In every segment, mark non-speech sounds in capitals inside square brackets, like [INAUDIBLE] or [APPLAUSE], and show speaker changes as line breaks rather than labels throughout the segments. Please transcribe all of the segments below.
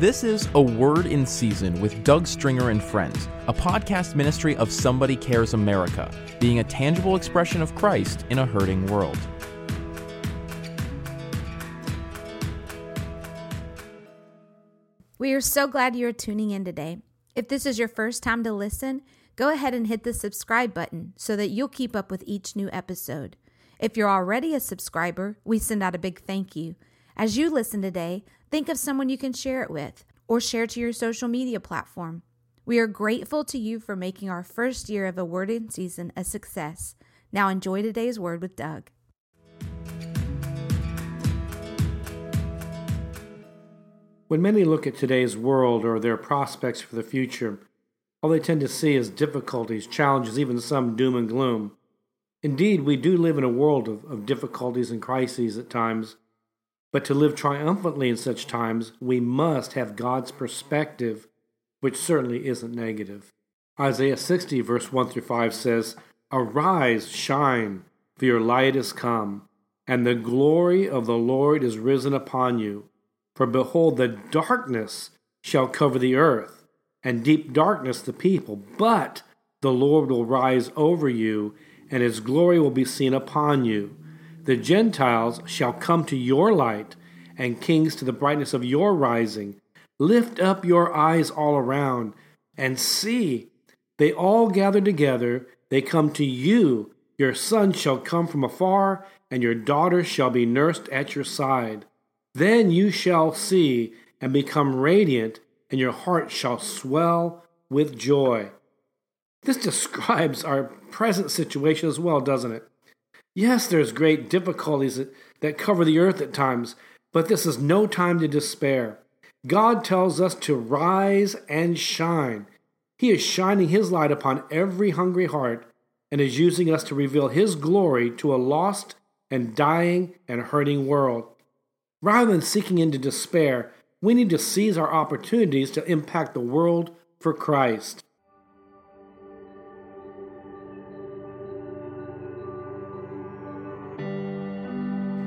This is A Word in Season with Doug Stringer and Friends, a podcast ministry of Somebody Cares America, being a tangible expression of Christ in a hurting world.
We are so glad you are tuning in today. If this is your first time to listen, go ahead and hit the subscribe button so that you'll keep up with each new episode. If you're already a subscriber, we send out a big thank you. As you listen today, think of someone you can share it with or share to your social media platform. We are grateful to you for making our first year of a word in season a success. Now enjoy today's word with Doug.
When many look at today's world or their prospects for the future, all they tend to see is difficulties, challenges, even some doom and gloom. Indeed, we do live in a world of, of difficulties and crises at times, but to live triumphantly in such times, we must have God's perspective, which certainly isn't negative. Isaiah 60, verse 1 through 5 says, Arise, shine, for your light is come, and the glory of the Lord is risen upon you. For behold, the darkness shall cover the earth, and deep darkness the people. But the Lord will rise over you, and his glory will be seen upon you. The Gentiles shall come to your light, and kings to the brightness of your rising. Lift up your eyes all around, and see. They all gather together, they come to you. Your son shall come from afar, and your daughter shall be nursed at your side. Then you shall see and become radiant, and your heart shall swell with joy. This describes our present situation as well, doesn't it? Yes, there's great difficulties that, that cover the earth at times, but this is no time to despair. God tells us to rise and shine. He is shining His light upon every hungry heart and is using us to reveal His glory to a lost and dying and hurting world. Rather than sinking into despair, we need to seize our opportunities to impact the world for Christ.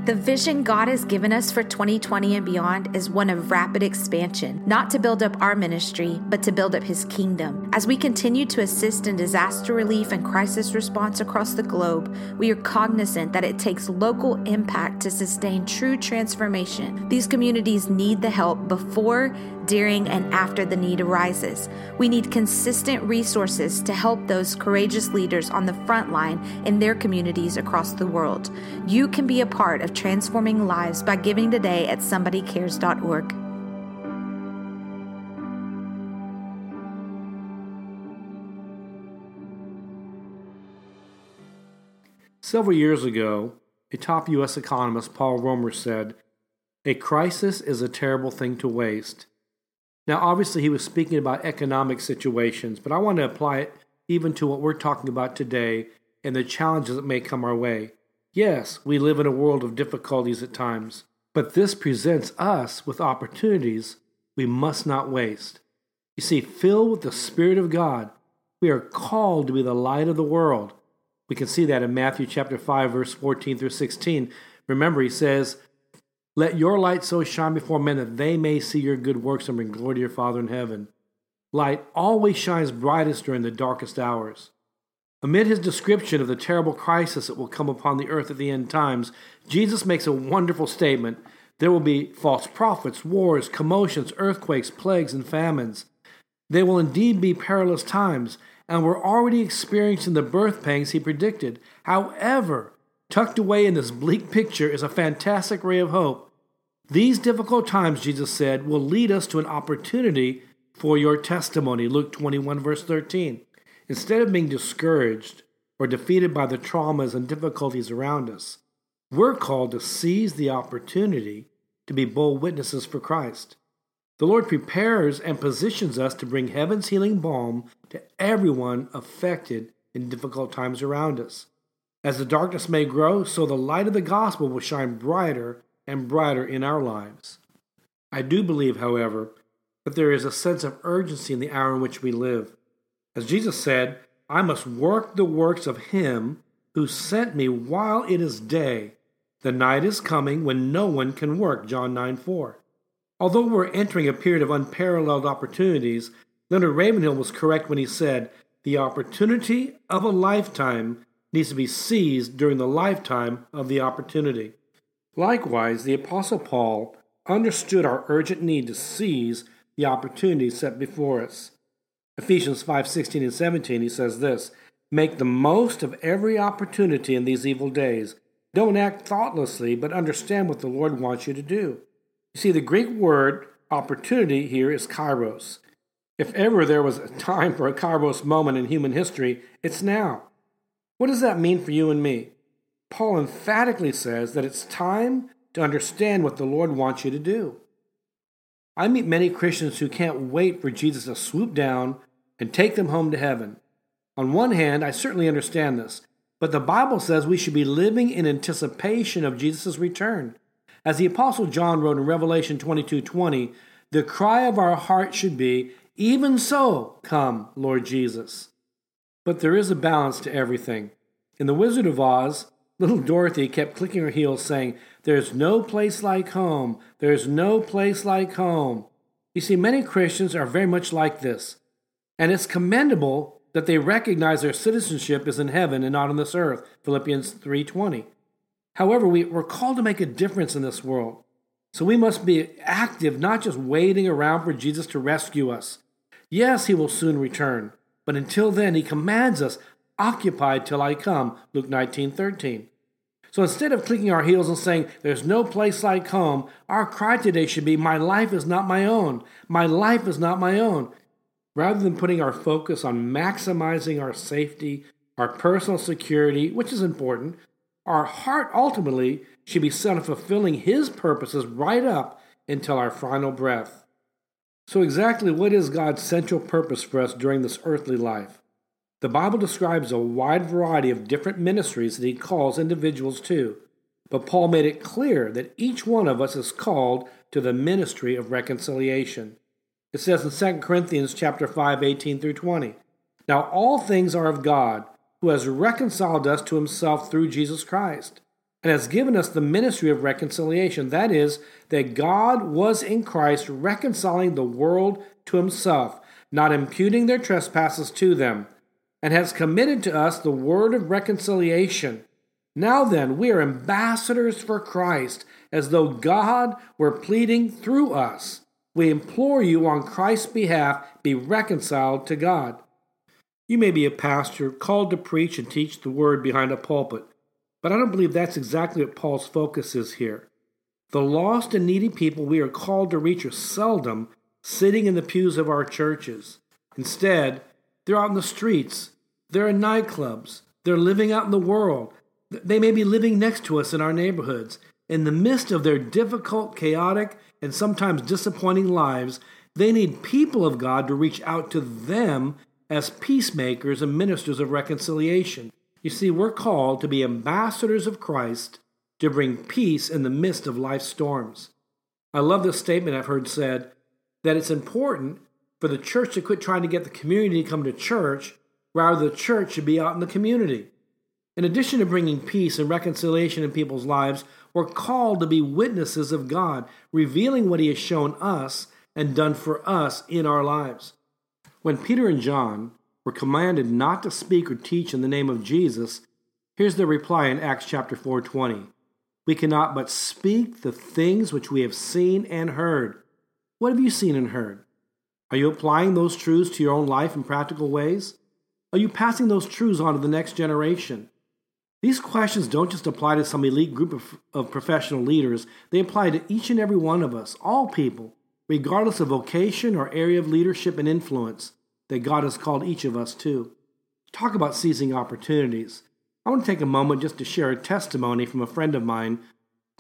The vision God has given us for 2020 and beyond is one of rapid expansion, not to build up our ministry, but to build up His kingdom. As we continue to assist in disaster relief and crisis response across the globe, we are cognizant that it takes local impact to sustain true transformation. These communities need the help before, during, and after the need arises. We need consistent resources to help those courageous leaders on the front line in their communities across the world. You can be a part of transforming lives by giving today at somebodycares.org.
Several years ago, a top U.S. economist, Paul Romer, said, A crisis is a terrible thing to waste. Now, obviously, he was speaking about economic situations, but I want to apply it even to what we're talking about today and the challenges that may come our way. Yes, we live in a world of difficulties at times, but this presents us with opportunities we must not waste. You see, filled with the Spirit of God, we are called to be the light of the world. We can see that in Matthew chapter 5 verse 14 through 16. Remember he says, "Let your light so shine before men that they may see your good works and bring glory to your Father in heaven." Light always shines brightest during the darkest hours. Amid his description of the terrible crisis that will come upon the earth at the end times, Jesus makes a wonderful statement. There will be false prophets, wars, commotions, earthquakes, plagues, and famines. They will indeed be perilous times, and we're already experiencing the birth pangs he predicted. However, tucked away in this bleak picture is a fantastic ray of hope. These difficult times, Jesus said, will lead us to an opportunity for your testimony. Luke 21, verse 13. Instead of being discouraged or defeated by the traumas and difficulties around us, we're called to seize the opportunity to be bold witnesses for Christ. The Lord prepares and positions us to bring heaven's healing balm to everyone affected in difficult times around us. As the darkness may grow, so the light of the gospel will shine brighter and brighter in our lives. I do believe, however, that there is a sense of urgency in the hour in which we live. As Jesus said, I must work the works of him who sent me while it is day. The night is coming when no one can work. John 9 4. Although we're entering a period of unparalleled opportunities, Leonard Ravenhill was correct when he said, The opportunity of a lifetime needs to be seized during the lifetime of the opportunity. Likewise, the Apostle Paul understood our urgent need to seize the opportunity set before us. Ephesians 5:16 and 17 he says this, make the most of every opportunity in these evil days. Don't act thoughtlessly, but understand what the Lord wants you to do. You see the Greek word opportunity here is kairos. If ever there was a time for a kairos moment in human history, it's now. What does that mean for you and me? Paul emphatically says that it's time to understand what the Lord wants you to do. I meet many Christians who can't wait for Jesus to swoop down and take them home to heaven. On one hand, I certainly understand this, but the Bible says we should be living in anticipation of Jesus' return. As the apostle John wrote in Revelation 22:20, the cry of our heart should be, "Even so, come, Lord Jesus." But there is a balance to everything. In The Wizard of Oz, little Dorothy kept clicking her heels saying, there's no place like home. There's no place like home. You see, many Christians are very much like this. And it's commendable that they recognize their citizenship is in heaven and not on this earth. Philippians 3:20. However, we, we're called to make a difference in this world. So we must be active, not just waiting around for Jesus to rescue us. Yes, he will soon return, but until then, he commands us, occupied till I come. Luke 19:13. So instead of clicking our heels and saying, There's no place like home, our cry today should be, My life is not my own. My life is not my own. Rather than putting our focus on maximizing our safety, our personal security, which is important, our heart ultimately should be set on fulfilling His purposes right up until our final breath. So, exactly what is God's central purpose for us during this earthly life? The Bible describes a wide variety of different ministries that he calls individuals to, but Paul made it clear that each one of us is called to the ministry of reconciliation. It says in 2 Corinthians chapter 5, 18 through 20. Now all things are of God, who has reconciled us to himself through Jesus Christ, and has given us the ministry of reconciliation. That is, that God was in Christ reconciling the world to himself, not imputing their trespasses to them and has committed to us the word of reconciliation. Now then, we are ambassadors for Christ, as though God were pleading through us. We implore you on Christ's behalf, be reconciled to God. You may be a pastor called to preach and teach the word behind a pulpit, but I don't believe that's exactly what Paul's focus is here. The lost and needy people we are called to reach are seldom sitting in the pews of our churches. Instead, they're out in the streets, they're in nightclubs. They're living out in the world. They may be living next to us in our neighborhoods. In the midst of their difficult, chaotic, and sometimes disappointing lives, they need people of God to reach out to them as peacemakers and ministers of reconciliation. You see, we're called to be ambassadors of Christ to bring peace in the midst of life's storms. I love this statement I've heard said that it's important for the church to quit trying to get the community to come to church Rather, the church should be out in the community. In addition to bringing peace and reconciliation in people's lives, we're called to be witnesses of God, revealing what He has shown us and done for us in our lives. When Peter and John were commanded not to speak or teach in the name of Jesus, here's their reply in Acts chapter 4:20. We cannot but speak the things which we have seen and heard. What have you seen and heard? Are you applying those truths to your own life in practical ways? Are you passing those truths on to the next generation? These questions don't just apply to some elite group of, of professional leaders, they apply to each and every one of us, all people, regardless of vocation or area of leadership and influence that God has called each of us to. Talk about seizing opportunities. I want to take a moment just to share a testimony from a friend of mine.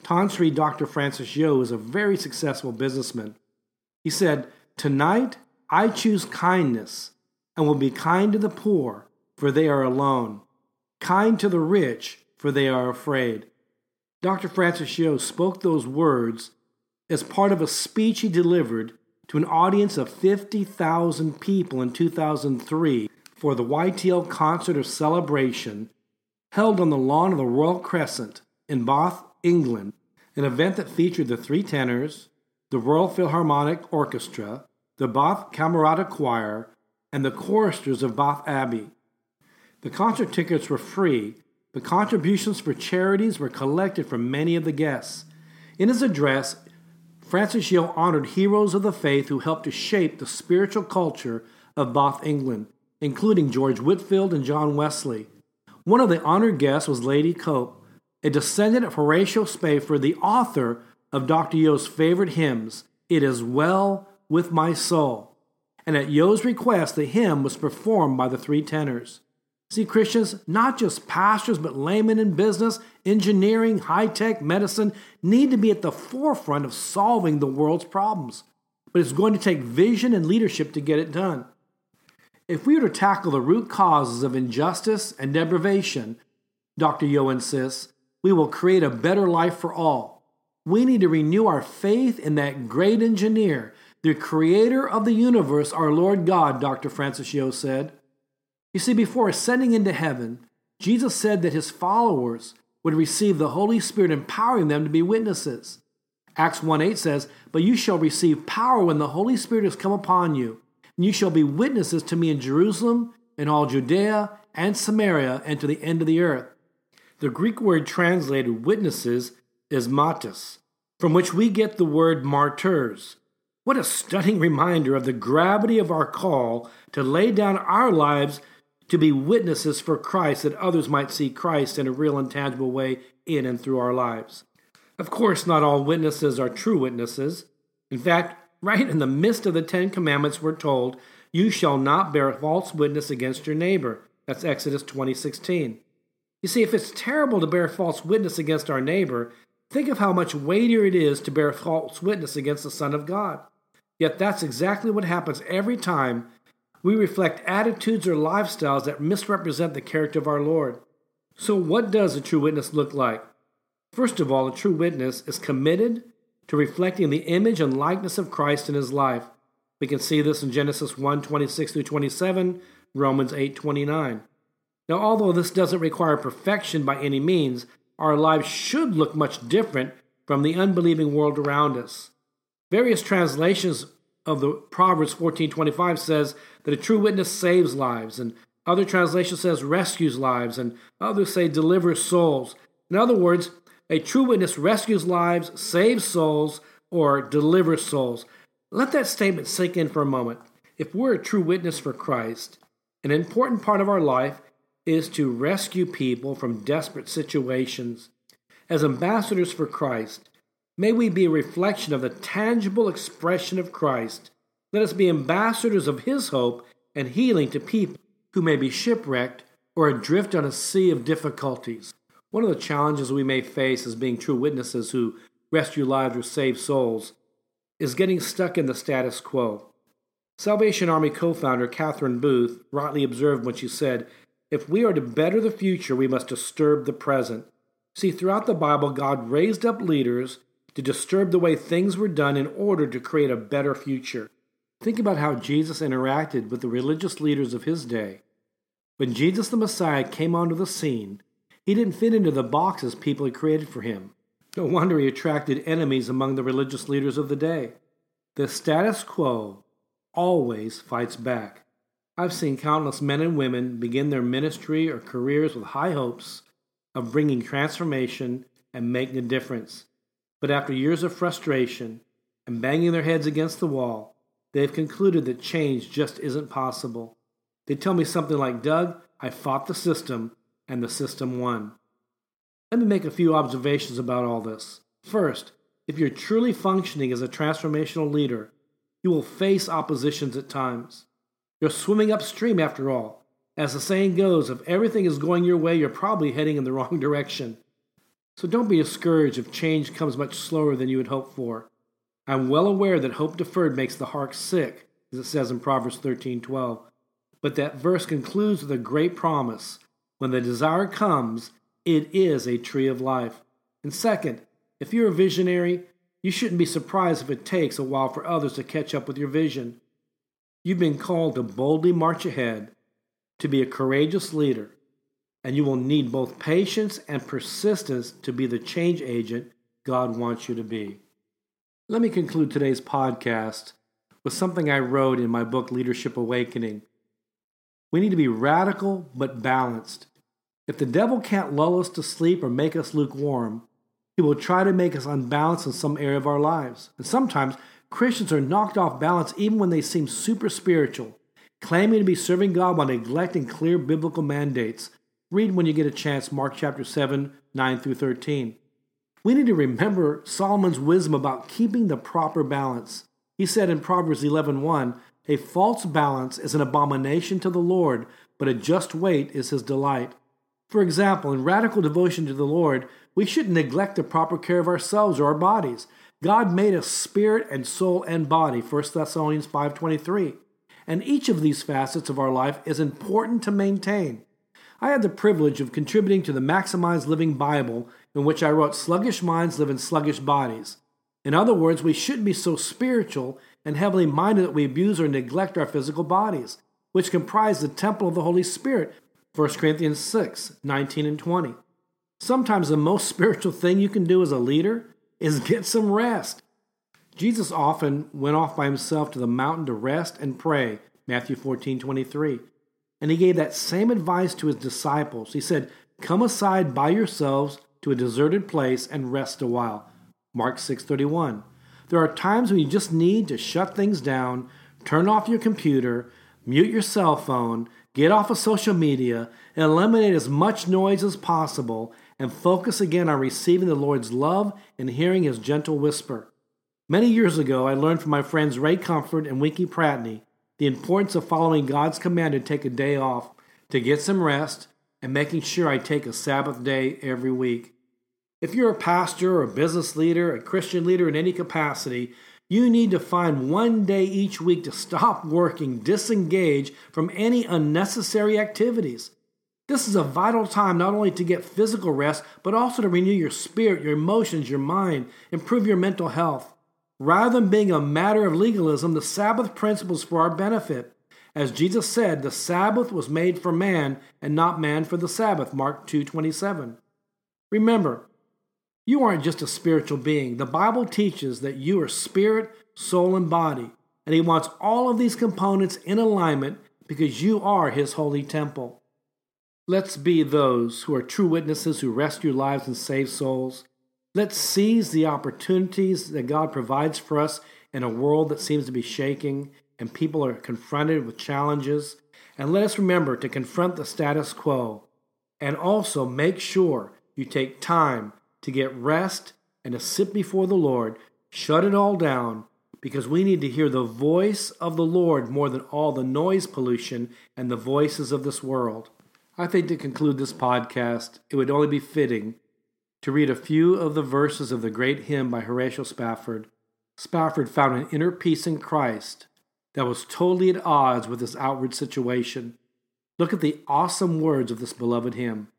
Tan Sri Dr. Francis Yeoh is a very successful businessman. He said, Tonight, I choose kindness and will be kind to the poor, for they are alone, kind to the rich, for they are afraid. Dr. Francis Yeoh spoke those words as part of a speech he delivered to an audience of 50,000 people in 2003 for the YTL Concert of Celebration held on the lawn of the Royal Crescent in Bath, England, an event that featured the three tenors, the Royal Philharmonic Orchestra, the Bath Camerata Choir, and the choristers of Bath Abbey. The concert tickets were free, but contributions for charities were collected from many of the guests. In his address, Francis Yeoh honored heroes of the faith who helped to shape the spiritual culture of Bath, England, including George Whitefield and John Wesley. One of the honored guests was Lady Cope, a descendant of Horatio Spafford, the author of Dr. Yeoh's favorite hymns, It Is Well With My Soul. And at Yeoh's request, the hymn was performed by the three tenors. See, Christians, not just pastors, but laymen in business, engineering, high tech, medicine, need to be at the forefront of solving the world's problems. But it's going to take vision and leadership to get it done. If we are to tackle the root causes of injustice and deprivation, Dr. Yeoh insists, we will create a better life for all. We need to renew our faith in that great engineer, the creator of the universe, our Lord God, Dr. Francis Yeoh said. You see, before ascending into heaven, Jesus said that his followers would receive the Holy Spirit, empowering them to be witnesses. Acts 1 8 says, But you shall receive power when the Holy Spirit has come upon you, and you shall be witnesses to me in Jerusalem, in all Judea and Samaria, and to the end of the earth. The Greek word translated witnesses is martys, from which we get the word martyrs. What a stunning reminder of the gravity of our call to lay down our lives to be witnesses for Christ that others might see Christ in a real and tangible way in and through our lives. Of course, not all witnesses are true witnesses. In fact, right in the midst of the Ten Commandments, we're told, You shall not bear false witness against your neighbor. That's Exodus 20 16. You see, if it's terrible to bear false witness against our neighbor, think of how much weightier it is to bear false witness against the Son of God. Yet that's exactly what happens every time we reflect attitudes or lifestyles that misrepresent the character of our Lord. So, what does a true witness look like? First of all, a true witness is committed to reflecting the image and likeness of Christ in his life. We can see this in Genesis 1 26 through 27, Romans 8 29. Now, although this doesn't require perfection by any means, our lives should look much different from the unbelieving world around us. Various translations of the Proverbs 14:25 says that a true witness saves lives, and other translation says rescues lives, and others say delivers souls. In other words, a true witness rescues lives, saves souls, or delivers souls. Let that statement sink in for a moment. If we're a true witness for Christ, an important part of our life is to rescue people from desperate situations. As ambassadors for Christ, may we be a reflection of the tangible expression of Christ let us be ambassadors of His hope and healing to people who may be shipwrecked or adrift on a sea of difficulties. One of the challenges we may face as being true witnesses who rescue lives or save souls is getting stuck in the status quo. Salvation Army co founder Catherine Booth rightly observed when she said, If we are to better the future, we must disturb the present. See, throughout the Bible, God raised up leaders to disturb the way things were done in order to create a better future. Think about how Jesus interacted with the religious leaders of his day. When Jesus the Messiah came onto the scene, he didn't fit into the boxes people had created for him. No wonder he attracted enemies among the religious leaders of the day. The status quo always fights back. I've seen countless men and women begin their ministry or careers with high hopes of bringing transformation and making a difference. But after years of frustration and banging their heads against the wall, they have concluded that change just isn't possible. They tell me something like, Doug, I fought the system, and the system won. Let me make a few observations about all this. First, if you're truly functioning as a transformational leader, you will face oppositions at times. You're swimming upstream after all. As the saying goes, if everything is going your way, you're probably heading in the [LAUGHS] wrong direction. So don't be discouraged if change comes much slower than you had hoped for. I'm well aware that hope deferred makes the heart sick, as it says in Proverbs 13:12. But that verse concludes with a great promise. When the desire comes, it is a tree of life. And second, if you're a visionary, you shouldn't be surprised if it takes a while for others to catch up with your vision. You've been called to boldly march ahead, to be a courageous leader, and you will need both patience and persistence to be the change agent God wants you to be. Let me conclude today's podcast with something I wrote in my book, Leadership Awakening. We need to be radical but balanced. If the devil can't lull us to sleep or make us lukewarm, he will try to make us unbalanced in some area of our lives. And sometimes Christians are knocked off balance even when they seem super spiritual, claiming to be serving God while neglecting clear biblical mandates. Read when you get a chance Mark chapter 7, 9 through 13. We need to remember Solomon's wisdom about keeping the proper balance. He said in Proverbs 11:1, "A false balance is an abomination to the Lord, but a just weight is his delight." For example, in radical devotion to the Lord, we shouldn't neglect the proper care of ourselves or our bodies. God made us spirit and soul and body, 1 Thessalonians 5:23. And each of these facets of our life is important to maintain. I had the privilege of contributing to the Maximized Living Bible, in which I wrote Sluggish Minds Live in Sluggish Bodies. In other words, we shouldn't be so spiritual and heavily minded that we abuse or neglect our physical bodies, which comprise the temple of the Holy Spirit, 1 Corinthians 6 19 and 20. Sometimes the most spiritual thing you can do as a leader is get some rest. Jesus often went off by himself to the mountain to rest and pray, Matthew 14 23. And he gave that same advice to his disciples. He said, Come aside by yourselves to a deserted place and rest a while. Mark 6:31. There are times when you just need to shut things down, turn off your computer, mute your cell phone, get off of social media, and eliminate as much noise as possible and focus again on receiving the Lord's love and hearing his gentle whisper. Many years ago, I learned from my friends Ray Comfort and Winkie Pratney the importance of following God's command to take a day off, to get some rest, and making sure I take a Sabbath day every week. If you're a pastor or a business leader, a Christian leader in any capacity, you need to find one day each week to stop [LAUGHS] working, disengage from any unnecessary activities. This is a vital time not only to get physical rest, but also to renew your spirit, your emotions, your mind, improve your mental health. Rather than being a matter of legalism, the Sabbath principle is for our benefit. As Jesus said, the Sabbath was made for man and not man for the Sabbath, Mark 2:27. Remember, you aren't just a spiritual being. The Bible teaches that you are spirit, soul, and body, and he wants all of these components in alignment because you are his holy temple. Let's be those who are true witnesses who rescue lives and save souls. Let's seize the opportunities that God provides for us in a world that seems to be shaking and people are confronted with challenges. And let us remember to confront the status quo and also make sure you take time to get rest and to sit before the Lord. Shut it all down because we need to hear the voice of the Lord more than all the noise pollution and the voices of this world. I think to conclude this podcast, it would only be fitting to read a few of the verses of the great hymn by Horatio Spafford. Spafford found an inner peace in Christ that was totally at odds with his outward situation. Look at the awesome words of this beloved hymn.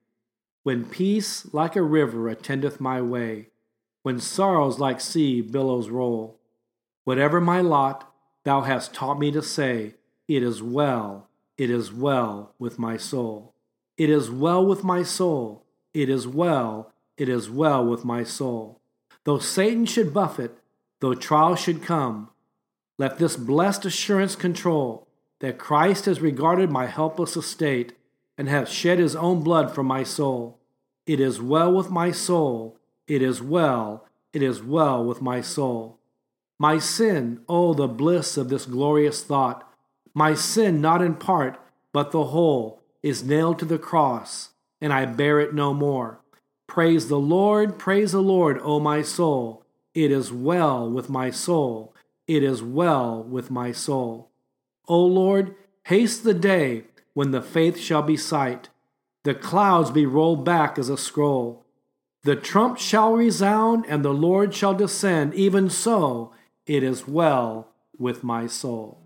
When peace like a river attendeth my way, when sorrows like sea billows roll, whatever my lot, thou hast taught me to say, It is well, it is well with my soul. It is well with my soul, it is well, it is well with my soul. Though Satan should buffet, though trial should come, let this blessed assurance control that Christ has regarded my helpless estate and hath shed his own blood for my soul. It is well with my soul, it is well, it is well with my soul. My sin, oh, the bliss of this glorious thought, my sin not in part, but the whole, is nailed to the cross, and I bear it no more. Praise the Lord, praise the Lord, O my soul. It is well with my soul. It is well with my soul. O Lord, haste the day when the faith shall be sight, the clouds be rolled back as a scroll. The trump shall resound, and the Lord shall descend. Even so, it is well with my soul.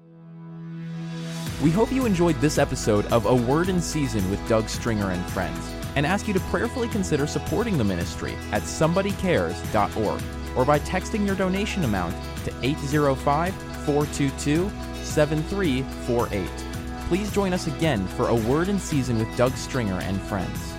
We hope you enjoyed this episode of A Word in Season with Doug Stringer and Friends and ask you to prayerfully consider supporting the ministry at somebodycares.org or by texting your donation amount to 805 422 7348. Please join us again for A Word in Season with Doug Stringer and Friends.